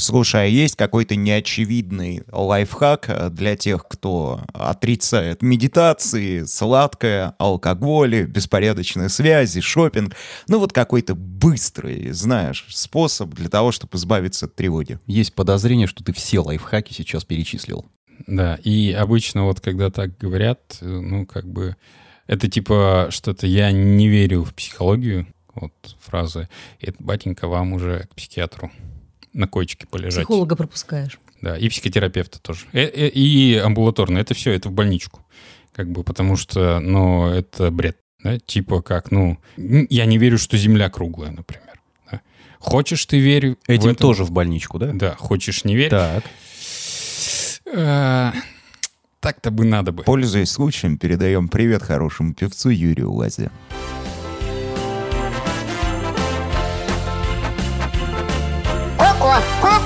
Слушай, а есть какой-то неочевидный лайфхак э, для тех, кто отрицает медитации, сладкое, алкоголь, беспорядочные связи, шопинг? Ну вот какой-то быстрый, знаешь, способ для того, чтобы избавиться от тревоги. Есть подозрение, что ты все лайфхаки сейчас перечислил. Да, и обычно вот когда так говорят, э, ну как бы это типа что-то «я не верю в психологию», вот фразы. Это, батенька, вам уже к психиатру на коечке полежать. Психолога пропускаешь. Да, и психотерапевта тоже. И, и, и амбулаторно. Это все, это в больничку. Как бы, потому что, ну, это бред. Да? Типа как, ну, я не верю, что Земля круглая, например. Да? Хочешь ты верь Этим в этом? тоже в больничку, да? Да, хочешь не верь. Так. Э, Так-то бы надо бы. Пользуясь случаем, передаем привет хорошему певцу Юрию Лазе.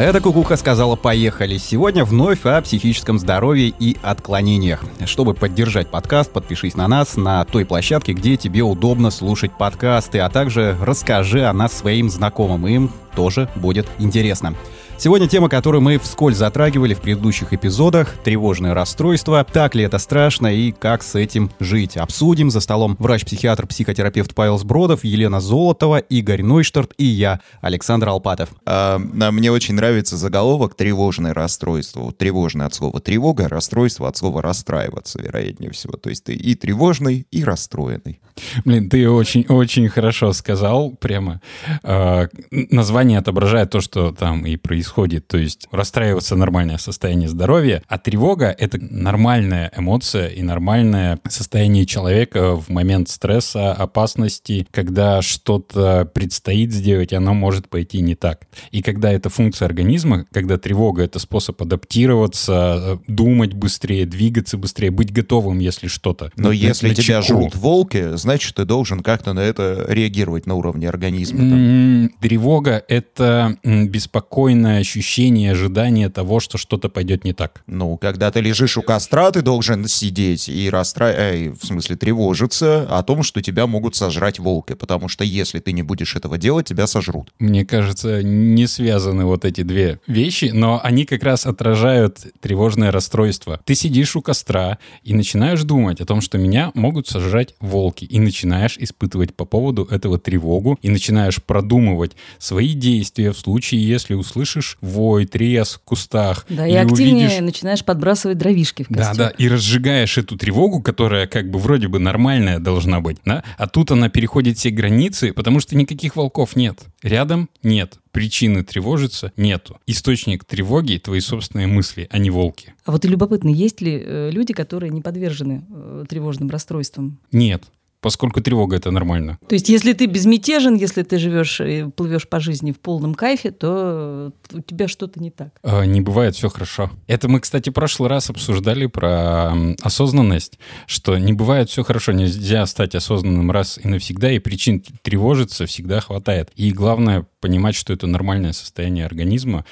Это Кукуха сказала «Поехали». Сегодня вновь о психическом здоровье и отклонениях. Чтобы поддержать подкаст, подпишись на нас на той площадке, где тебе удобно слушать подкасты, а также расскажи о нас своим знакомым, им тоже будет интересно. Сегодня тема, которую мы вскользь затрагивали в предыдущих эпизодах – тревожное расстройство. Так ли это страшно и как с этим жить? Обсудим за столом врач-психиатр, психотерапевт Павел Сбродов, Елена Золотова, Игорь Нойштарт и я, Александр Алпатов. А, мне очень нравится заголовок «тревожное расстройство». Тревожное от слова «тревога», расстройство от слова «расстраиваться», вероятнее всего. То есть ты и тревожный, и расстроенный. Блин, ты очень-очень хорошо сказал прямо. Э, название отображает то, что там и происходит. То есть расстраиваться нормальное состояние здоровья, а тревога — это нормальная эмоция и нормальное состояние человека в момент стресса, опасности, когда что-то предстоит сделать, оно может пойти не так. И когда это функция организма, когда тревога — это способ адаптироваться, думать быстрее, двигаться быстрее, быть готовым, если что-то. Но на- если на тебя чеку. жрут волки, значит, ты должен как-то на это реагировать на уровне организма. там. Тревога — это беспокойное ощущение, ожидание того, что что-то пойдет не так. Ну, когда ты лежишь у костра, ты должен сидеть и расстраиваться, в смысле тревожиться о том, что тебя могут сожрать волки, потому что если ты не будешь этого делать, тебя сожрут. Мне кажется, не связаны вот эти две вещи, но они как раз отражают тревожное расстройство. Ты сидишь у костра и начинаешь думать о том, что меня могут сожрать волки, и начинаешь испытывать по поводу этого тревогу, и начинаешь продумывать свои действия в случае, если услышишь вой, треск в кустах. Да, и или активнее увидишь- начинаешь подбрасывать дровишки в Да, костер. да, и разжигаешь эту тревогу, которая как бы вроде бы нормальная должна быть, да, а тут она переходит все границы, потому что никаких волков нет. Рядом нет. Причины тревожиться нету. Источник тревоги — твои собственные мысли, а не волки. А вот и любопытно, есть ли э, люди, которые не подвержены э, тревожным расстройствам? Нет. Поскольку тревога — это нормально. То есть, если ты безмятежен, если ты живешь и плывешь по жизни в полном кайфе, то у тебя что-то не так. А, Не бывает все хорошо. Это мы, кстати, в прошлый раз обсуждали про осознанность, что не бывает все хорошо, нельзя стать осознанным раз и навсегда, и причин тревожиться всегда хватает. И главное понимать, что это нормальное состояние организма,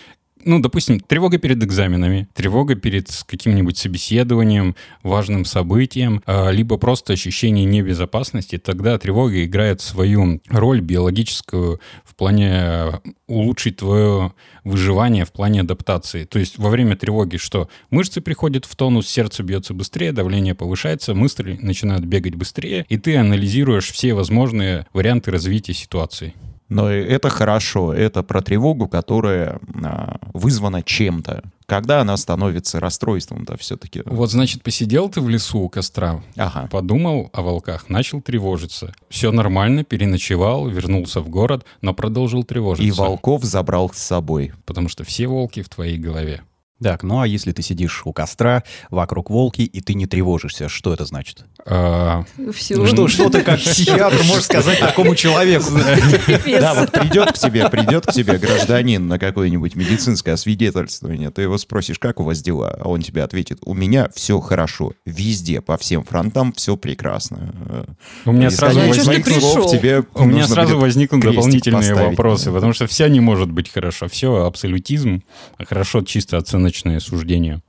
ну, допустим, тревога перед экзаменами, тревога перед каким-нибудь собеседованием, важным событием, а, либо просто ощущение небезопасности, тогда тревога играет свою роль биологическую в плане э, улучшить твое выживание, в плане адаптации. То есть во время тревоги что? Мышцы приходят в тонус, сердце бьется быстрее, давление повышается, мысли начинают бегать быстрее, и ты анализируешь все возможные варианты развития ситуации. Но это хорошо, это про тревогу, которая а, вызвана чем-то. Когда она становится расстройством-то все-таки? Вот, значит, посидел ты в лесу у костра, Ага. подумал о волках, начал тревожиться. Все нормально, переночевал, вернулся в город, но продолжил тревожиться. И волков забрал с собой. Потому что все волки в твоей голове. Так, ну а если ты сидишь у костра, вокруг волки, и ты не тревожишься, что это значит? А, Все. Что, что ты как психиатр можешь сказать такому человеку? Да, вот придет к тебе, придет к тебе гражданин на какое-нибудь медицинское освидетельствование, ты его спросишь, как у вас дела? А он тебе ответит, у меня все хорошо, везде, по всем фронтам все прекрасно. У меня сразу возникнут дополнительные вопросы, потому что все не может быть хорошо. Все абсолютизм, хорошо чисто оценочное суждение.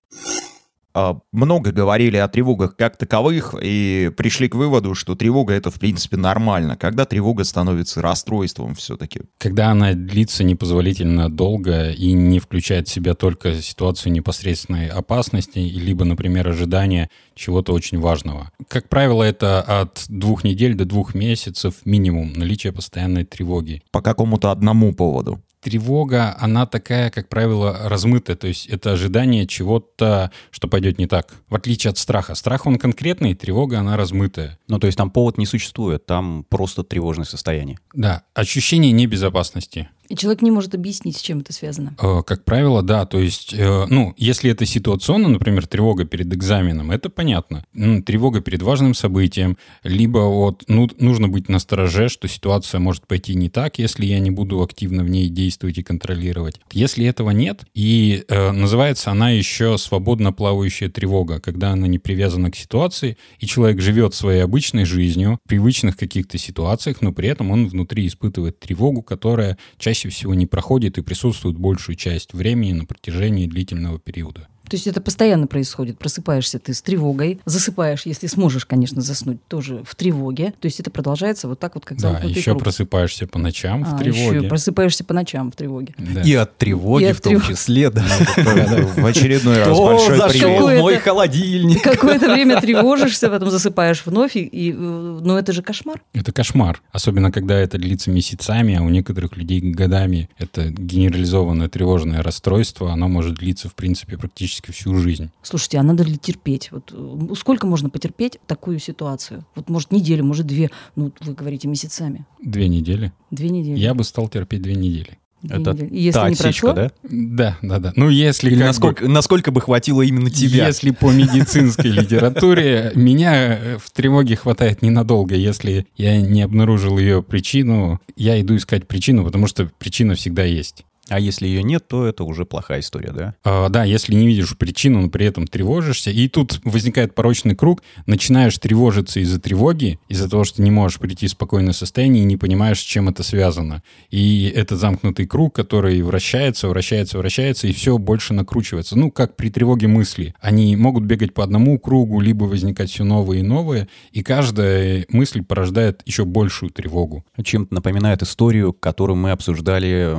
А, Много говорили о тревогах как таковых и пришли к выводу, что тревога это в принципе нормально. Когда тревога становится расстройством все-таки. Когда она длится непозволительно долго и не включает в себя только ситуацию непосредственной опасности, либо, например, ожидания чего-то очень важного. Как правило, это от двух недель до двух месяцев минимум наличие постоянной тревоги. По какому-то одному поводу. Тревога, она такая, как правило, размытая, то есть это ожидание чего-то, что пойдет не так. В отличие от страха. Страх, он конкретный, тревога, она размытая. Ну, то есть там повод не существует, там просто тревожное состояние. Да, ощущение небезопасности. И человек не может объяснить, с чем это связано. Э, Как правило, да. То есть, э, ну, если это ситуационно, например, тревога перед экзаменом, это понятно. Тревога перед важным событием, либо вот ну, нужно быть настороже, что ситуация может пойти не так, если я не буду активно в ней действовать и контролировать. Если этого нет, и э, называется она еще свободно плавающая тревога, когда она не привязана к ситуации, и человек живет своей обычной жизнью, в привычных каких-то ситуациях, но при этом он внутри испытывает тревогу, которая чаще всего не проходит и присутствует большую часть времени на протяжении длительного периода. То есть это постоянно происходит. Просыпаешься ты с тревогой, засыпаешь, если сможешь, конечно, заснуть, тоже в тревоге. То есть это продолжается вот так вот, как Да, еще круг. просыпаешься по ночам в А, тревоге. еще просыпаешься по ночам в тревоге. Да. И от тревоги И от в том трев- числе, да. В очередной раз большой привет. в мой холодильник? Какое-то время тревожишься, потом засыпаешь вновь, и, э, ну это же кошмар. Это кошмар. Особенно, когда это длится месяцами, а у некоторых людей годами. Это генерализованное тревожное расстройство. Оно может длиться, в принципе, практически всю жизнь. Слушайте, а надо ли терпеть? Вот э, сколько можно потерпеть такую ситуацию? Вот может неделю, может две, ну вы говорите месяцами. Две недели. Две недели. Я бы стал терпеть две недели. Две Это недели. И если та не отсечка, прошло, да? Да, да, да. Ну, если Или как бы- насколько, насколько бы хватило именно тебя? Если по медицинской литературе, меня э, в тревоге хватает ненадолго. Если я не обнаружил ее причину, я иду искать причину, потому что причина всегда есть. А если ее нет, то это уже плохая история, да? А, да, если не видишь причину, но при этом тревожишься, и тут возникает порочный круг, начинаешь тревожиться из-за тревоги, из-за того, что не можешь прийти в спокойное состояние и не понимаешь, с чем это связано. И это замкнутый круг, который вращается, вращается, вращается, и все больше накручивается. Ну, как при тревоге мысли. Они могут бегать по одному кругу, либо возникать все новые и новые, и каждая мысль порождает еще большую тревогу. Чем-то напоминает историю, которую мы обсуждали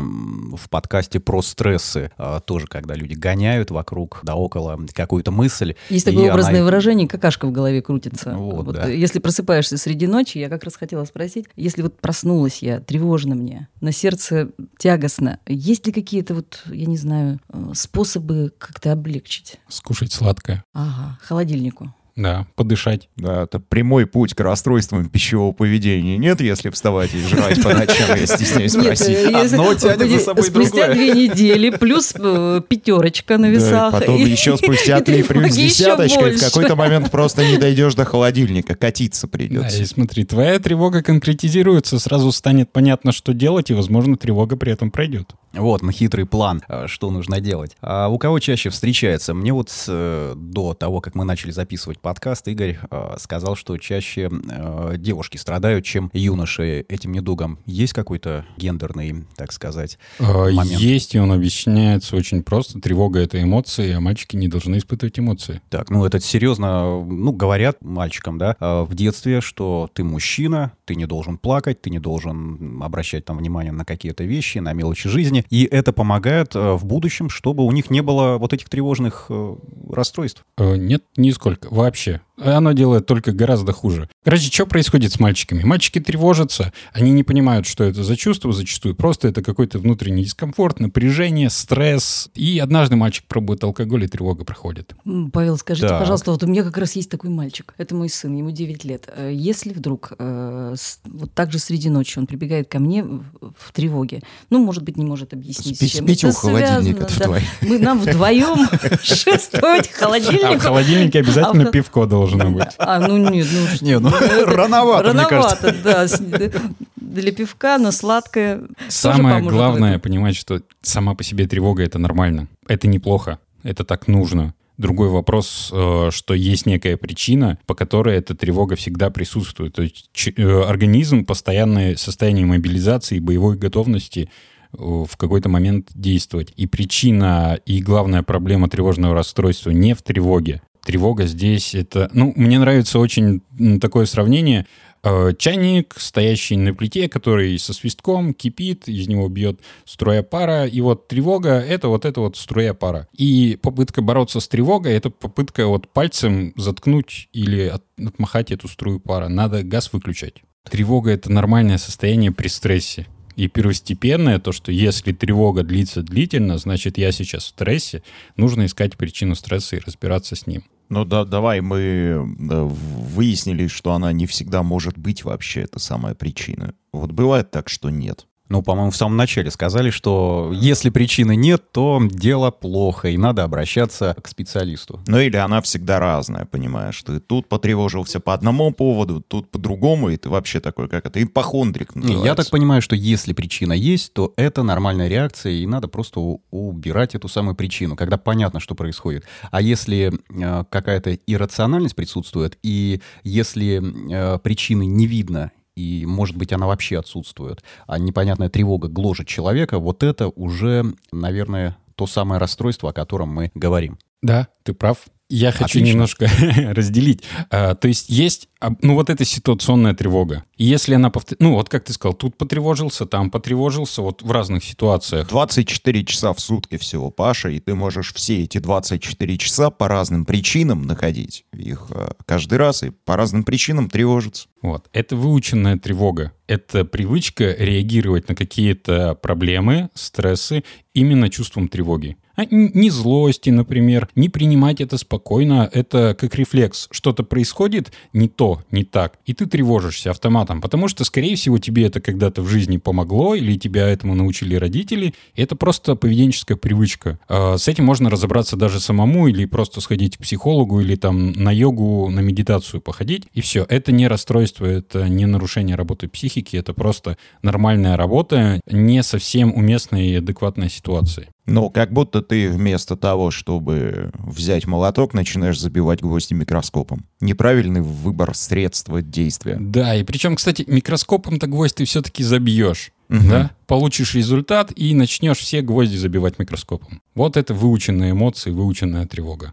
в подкасте про стрессы. А, Тоже, когда люди гоняют вокруг, да около какую-то мысль. Есть такое она- образное выражение, какашка в голове крутится. Вот, да. э, Если просыпаешься среди ночи, я как раз хотела спросить, если вот проснулась я, тревожно мне, на сердце тягостно, есть ли какие-то вот, я не знаю, э, способы как-то облегчить? Скушать сладкое. Ага, холодильнику. Да, подышать. Да, это прямой путь к расстройствам пищевого поведения. Нет, если вставать и жрать по ночам, я стесняюсь Нет, спросить. э, если- Одно тянет за собой спустя другое. две недели, плюс э, пятерочка на Да, весах. потом и- еще спустя и три плюс еще десяточкой, в какой-то момент просто не дойдешь до холодильника, катиться Да, придется. и смотри, твоя тревога конкретизируется, сразу станет понятно, что делать, и, возможно, тревога при этом пройдет. Вот, на хитрый план, а, что нужно делать. А у кого чаще встречается? Мне вот э, до того, как мы начали записывать подкаст, Игорь э, сказал, что чаще э, девушки страдают, чем юноши этим недугом. Есть какой-то гендерный, так сказать, Э, момент? Есть, и он объясняется очень просто. Тревога — это эмоции, а мальчики не должны испытывать эмоции. Так, ну это серьезно, ну говорят мальчикам, да, э, в детстве, что ты мужчина, ты не должен плакать, ты не должен обращать там внимание на какие-то вещи, на мелочи жизни, и это помогает э, в будущем, чтобы у них не было вот этих тревожных э, расстройств. Э, Нет, нисколько. Вообще. Оно делает только гораздо хуже. Короче, что происходит с мальчиками? Мальчики тревожатся, они не понимают, что это за чувство зачастую. Просто это какой-то внутренний дискомфорт, напряжение, стресс. И однажды мальчик пробует алкоголь, и тревога проходит. Павел, скажите, Так. пожалуйста, вот у меня как раз есть такой мальчик. Это мой сын, ему 9 лет. Э, Если вдруг э, вот так же среди ночи он прибегает ко мне в, тревоге, ну, может быть, не может объяснить, Спи- с чем это у холодильника связано, да. вдвоем. Мы нам вдвоем шествовать к А в холодильнике обязательно А пивко должно быть. А, ну нет, ну что Не, ну, это рановато, мне кажется. Рановато, да. Для пивка, но сладкое Самое главное понимать, что сама по себе тревога это нормально. Это неплохо. Это так нужно. Другой вопрос, э, что есть некая причина, по которой эта тревога всегда присутствует. То есть ч- э, организм постоянное состояние мобилизации и боевой готовности э, в какой-то момент действовать. И причина и главная проблема тревожного расстройства не в тревоге. Тревога здесь это... Ну, мне нравится очень такое сравнение. Э, Чайник, стоящий на плите, который со свистком кипит, из него бьет струя пара, и вот тревога — это вот это вот струя пара. И попытка бороться с тревогой — это попытка вот пальцем заткнуть или от- отмахать эту струю пара. Надо газ выключать. Тревога — это нормальное состояние при стрессе. И первостепенное то, что если тревога длится длительно, значит, я сейчас в стрессе, нужно искать причину стресса и разбираться с ним. Ну да, давай мы э, выяснили, что она не всегда может быть вообще эта самая причина. Вот бывает так, что нет. Ну, по-моему, в самом начале сказали, что если причины нет, то дело плохо, и надо обращаться к специалисту. Ну или она всегда разная, понимаешь? Ты тут потревожился по одному поводу, тут по другому, и ты вообще такой, как это, ипохондрик Не. Я так понимаю, что если причина есть, то это нормальная реакция, и надо просто убирать эту самую причину, когда понятно, что происходит. А если э, какая-то иррациональность присутствует, и если э, причины не видно, и, может быть, она вообще отсутствует, а непонятная тревога гложет человека, вот это уже, наверное, то самое расстройство, о котором мы говорим. Да, ты прав. Я хочу Отлично. немножко разделить. А, то есть есть, а, ну вот эта ситуационная тревога. И если она повтор... Ну вот как ты сказал, тут потревожился, там потревожился, вот в разных ситуациях. 24 часа в сутки всего, Паша, и ты можешь все эти 24 часа по разным причинам находить их э, каждый раз и по разным причинам тревожиться. Вот. Это выученная тревога. Это привычка реагировать на какие-то проблемы, стрессы именно чувством тревоги. А не злости, например, не принимать это спокойно, это как рефлекс. Что-то происходит не то, не так, и ты тревожишься автоматом, потому что, скорее всего, тебе это когда-то в жизни помогло, или тебя этому научили родители, это просто поведенческая привычка. А, С этим можно разобраться даже самому, или просто сходить к психологу, или там на йогу, на медитацию походить, и все. Это не расстройство, это не нарушение работы психики, это просто нормальная работа, не совсем уместная и адекватная ситуация. Ну, как будто ты вместо того, чтобы взять молоток, начинаешь забивать гвозди микроскопом. Неправильный выбор средства действия. Да, и причем, кстати, микроскопом-то гвоздь ты все-таки забьешь. Мгм. Да? Получишь результат и начнешь все гвозди забивать микроскопом. Вот это выученные эмоции, выученная тревога.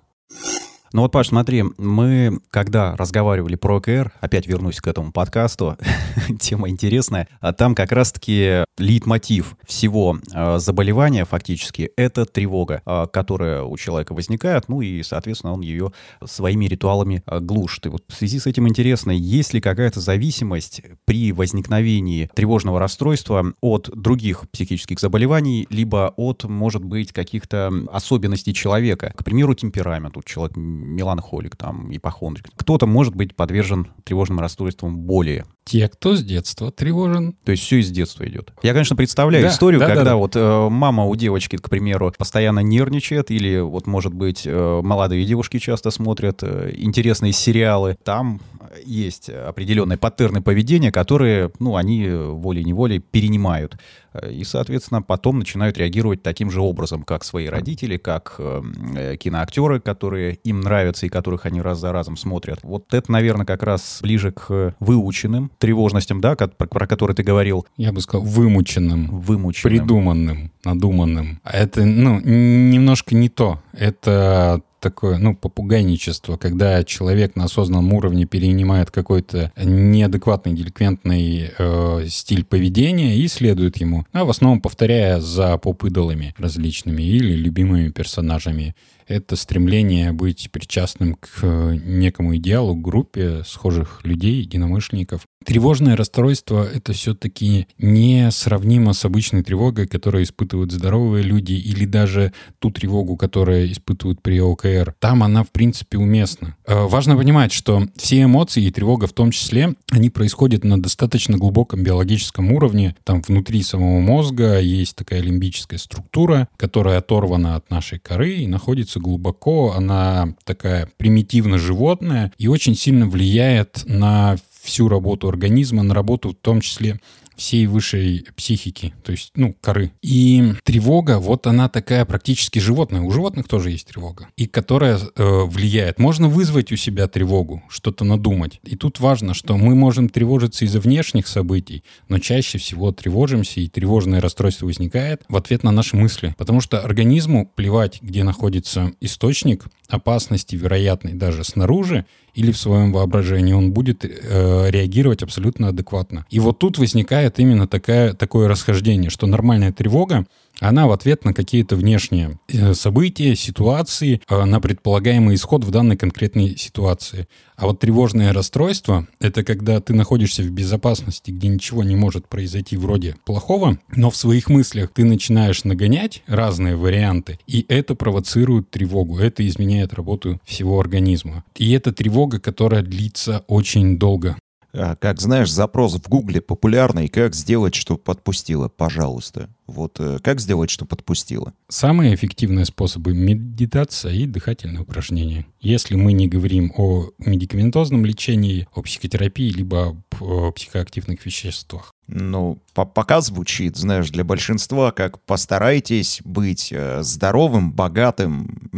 Ну вот, Паш, смотри, мы, когда разговаривали про ОКР, опять вернусь к этому подкасту, тема интересная, а там как раз-таки лейтмотив всего э, заболевания фактически — это тревога, э, которая у человека возникает, ну и, соответственно, он ее своими ритуалами э, глушит. И вот в связи с этим интересно, есть ли какая-то зависимость при возникновении тревожного расстройства от других психических заболеваний, либо от, может быть, каких-то особенностей человека. К примеру, темперамент. Вот человек меланхолик, там, ипохондрик. Кто-то может быть подвержен тревожным расстройствам более. Те, кто с детства тревожен, То есть все из детства идет. Я, конечно, представляю Да, историю, да, да, когда да. вот э, мама у девочки, к примеру, постоянно нервничает, или вот, может быть, э, молодые девушки часто смотрят э, интересные сериалы. Там есть определенные паттерны поведения, которые, ну, они волей-неволей перенимают. Э, И, соответственно, потом начинают реагировать таким же образом, как свои родители, как э, киноактеры, которые им нравятся и которых они раз за разом смотрят. Вот это, наверное, как раз ближе к выученным тревожностям, да, про, про которые ты говорил, я бы сказал, вымученным, вымученным. придуманным, надуманным. А это, ну, немножко не то. Это такое, ну, попугайничество, когда человек на осознанном уровне перенимает какой-то неадекватный, деликвентный э, стиль поведения и следует ему, а в основном повторяя за поп-идолами различными или любимыми персонажами это стремление быть причастным к э, некому идеалу, группе схожих людей, единомышленников. Тревожное расстройство — это все-таки не сравнимо с обычной тревогой, которую испытывают здоровые люди, или даже ту тревогу, которую испытывают при ОКР. Там она, в принципе, уместна. Э, важно понимать, что все эмоции и тревога в том числе, они происходят на достаточно глубоком биологическом уровне. Там внутри самого мозга есть такая лимбическая структура, которая оторвана от нашей коры и находится глубоко. Она такая примитивно животная и очень сильно влияет на всю работу организма, на работу в том числе всей высшей психики, то есть, ну, коры. И тревога, вот она такая практически животная. У животных тоже есть тревога, и которая э, влияет. Можно вызвать у себя тревогу, что-то надумать. И тут важно, что мы можем тревожиться из-за внешних событий, но чаще всего тревожимся, и тревожное расстройство возникает в ответ на наши мысли. Потому что организму плевать, где находится источник опасности, вероятной даже снаружи, или в своем воображении, он будет э, реагировать абсолютно адекватно. И вот тут возникает именно такая, такое расхождение, что нормальная тревога, она в ответ на какие-то внешние э, события, ситуации, э, на предполагаемый исход в данной конкретной ситуации. А вот тревожное расстройство — это когда ты находишься в безопасности, где ничего не может произойти вроде плохого, но в своих мыслях ты начинаешь нагонять разные варианты, и это провоцирует тревогу, это изменяет работу всего организма. И это тревога, которая длится очень долго. А, как знаешь, запрос в Гугле популярный, как сделать, чтобы подпустило, пожалуйста. Вот э, как сделать, чтобы подпустило? Самые эффективные способы — медитация и дыхательные упражнения. Если мы не говорим о медикаментозном лечении, о психотерапии, либо о психоактивных веществах. Ну, по пока звучит, знаешь, для большинства, как постарайтесь быть э, здоровым, богатым.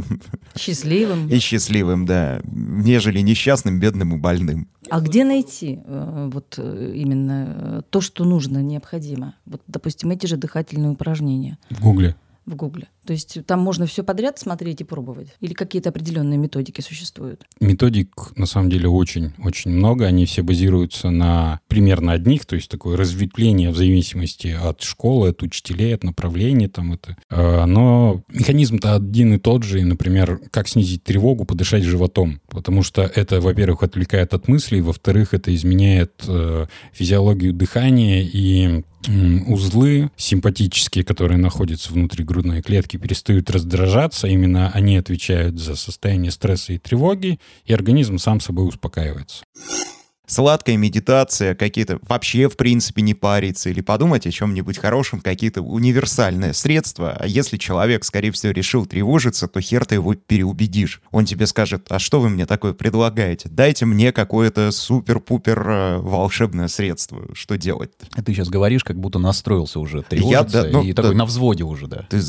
Счастливым. И счастливым, да, нежели несчастным, бедным и больным. А где найти э, вот э, именно то, что нужно, необходимо? Вот, допустим, эти же дыхательные упражнения. В Гугле. В Гугле. То есть там можно все подряд смотреть и пробовать? Или какие-то определенные методики существуют? Методик, на самом деле, очень-очень много. Они все базируются на примерно одних, то есть такое разветвление в зависимости от школы, от учителей, от направления там это. А, но механизм-то один и тот же. И, например, как снизить тревогу, подышать животом. Потому что это, во-первых, отвлекает от мыслей, во-вторых, это изменяет э, физиологию дыхания и узлы симпатические, которые находятся внутри грудной клетки, перестают раздражаться, именно они отвечают за состояние стресса и тревоги, и организм сам собой успокаивается сладкая медитация, какие-то вообще, в принципе, не париться или подумать о чем-нибудь хорошем, какие-то универсальные средства. А если человек, скорее всего, решил тревожиться, то хер ты его переубедишь. Он тебе скажет, а что вы мне такое предлагаете? Дайте мне какое-то супер-пупер э, волшебное средство. Что делать? -то? Ты сейчас говоришь, как будто настроился уже тревожиться, Я, да, ну, и да, такой на взводе уже, да. Ты...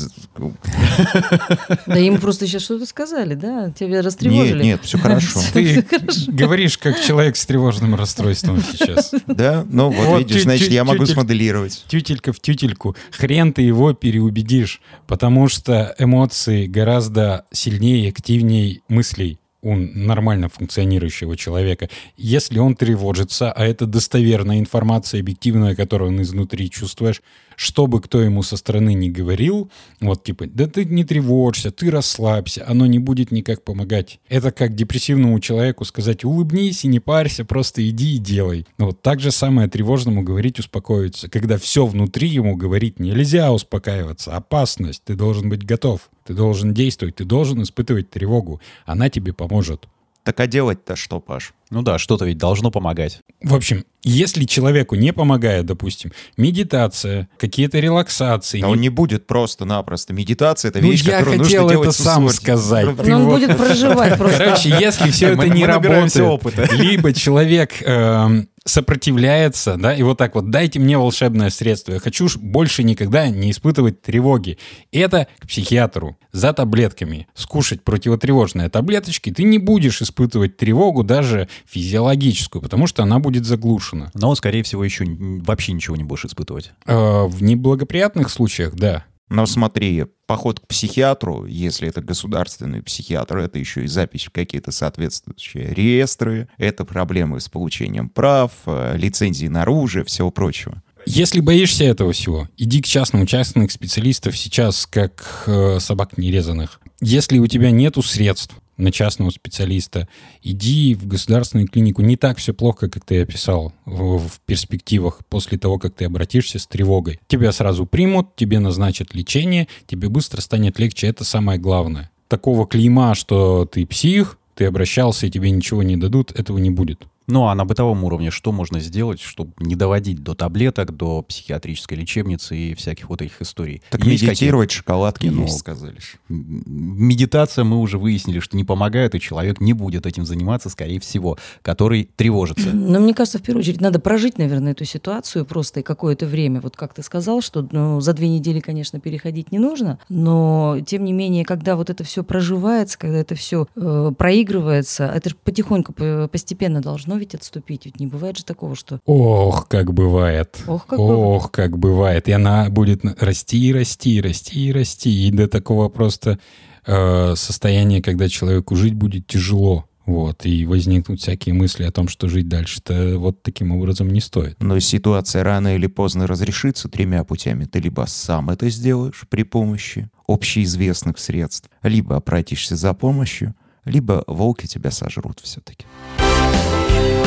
Да им просто сейчас что-то сказали, да? Тебя растревожили. Нет, нет, все хорошо. Ты говоришь, как человек с тревожным тревожным расстройством сейчас. Да? Ну вот, вот видишь, значит, я могу смоделировать. Тютелька в тютельку. Хрен ты его переубедишь, потому что эмоции гораздо сильнее и активнее мыслей у нормально функционирующего человека. Если он тревожится, а это достоверная информация, объективная, которую он изнутри чувствуешь, что бы кто ему со стороны не говорил, вот типа, да ты не тревожься, ты расслабься, оно не будет никак помогать. Это как депрессивному человеку сказать, улыбнись и не парься, просто иди и делай. Но вот так же самое тревожному говорить успокоиться, когда все внутри ему говорить нельзя успокаиваться, опасность, ты должен быть готов, ты должен действовать, ты должен испытывать тревогу, она тебе поможет. Так а делать-то что, Паш? Ну да, что-то ведь должно помогать. В общем, если человеку не помогает, допустим, медитация, какие-то релаксации... А он не будет просто-напросто. Медитация — это вещь, ну, которую нужно делать это сам сказать. Но он будет проживать просто. Короче, если все это не работает, либо человек эм, сопротивляется, да, и вот так вот, дайте мне волшебное средство, я хочу больше никогда не испытывать тревоги. Это к психиатру за таблетками. Скушать противотревожные таблеточки, ты не будешь испытывать тревогу даже физиологическую, потому что она будет заглушена. Но, скорее всего, еще вообще ничего не будешь испытывать. Э, в неблагоприятных случаях, да. Но смотри, поход к психиатру, если это государственный психиатр, это еще и запись в какие-то соответствующие реестры, это проблемы с получением прав, э, лицензии на оружие, всего прочего. Если боишься этого всего, иди к частному. Частных специалистов сейчас как э, собак нерезанных. Если у тебя нету средств, на частного специалиста, иди в государственную клинику. Не так все плохо, как ты описал в, в перспективах после того, как ты обратишься с тревогой. Тебя сразу примут, тебе назначат лечение, тебе быстро станет легче. Это самое главное. Такого клейма, что ты псих, ты обращался и тебе ничего не дадут, этого не будет. Ну а на бытовом уровне что можно сделать, чтобы не доводить до таблеток, до психиатрической лечебницы и всяких вот этих историй? Так есть медитировать, шоколадки ну, сказали. Медитация мы уже выяснили, что не помогает, и человек не будет этим заниматься, скорее всего, который тревожится. Но мне кажется, в первую очередь надо прожить, наверное, эту ситуацию просто и какое-то время. Вот как ты сказал, что ну, за две недели, конечно, переходить не нужно, но тем не менее, когда вот это все проживается, когда это все э, проигрывается, это же потихоньку, постепенно должно ведь отступить? Ведь не бывает же такого, что... Ох, как бывает. Ох, как Ох, бывает. как бывает. И она будет расти, расти, расти, расти. И до такого просто э, состояния, когда человеку жить будет тяжело. Вот, и возникнут всякие мысли о том, что жить дальше-то вот таким образом не стоит. Но ситуация рано или поздно разрешится тремя путями. Ты либо сам это сделаешь при помощи общеизвестных средств, либо обратишься за помощью, либо волки тебя сожрут все-таки. Thank you.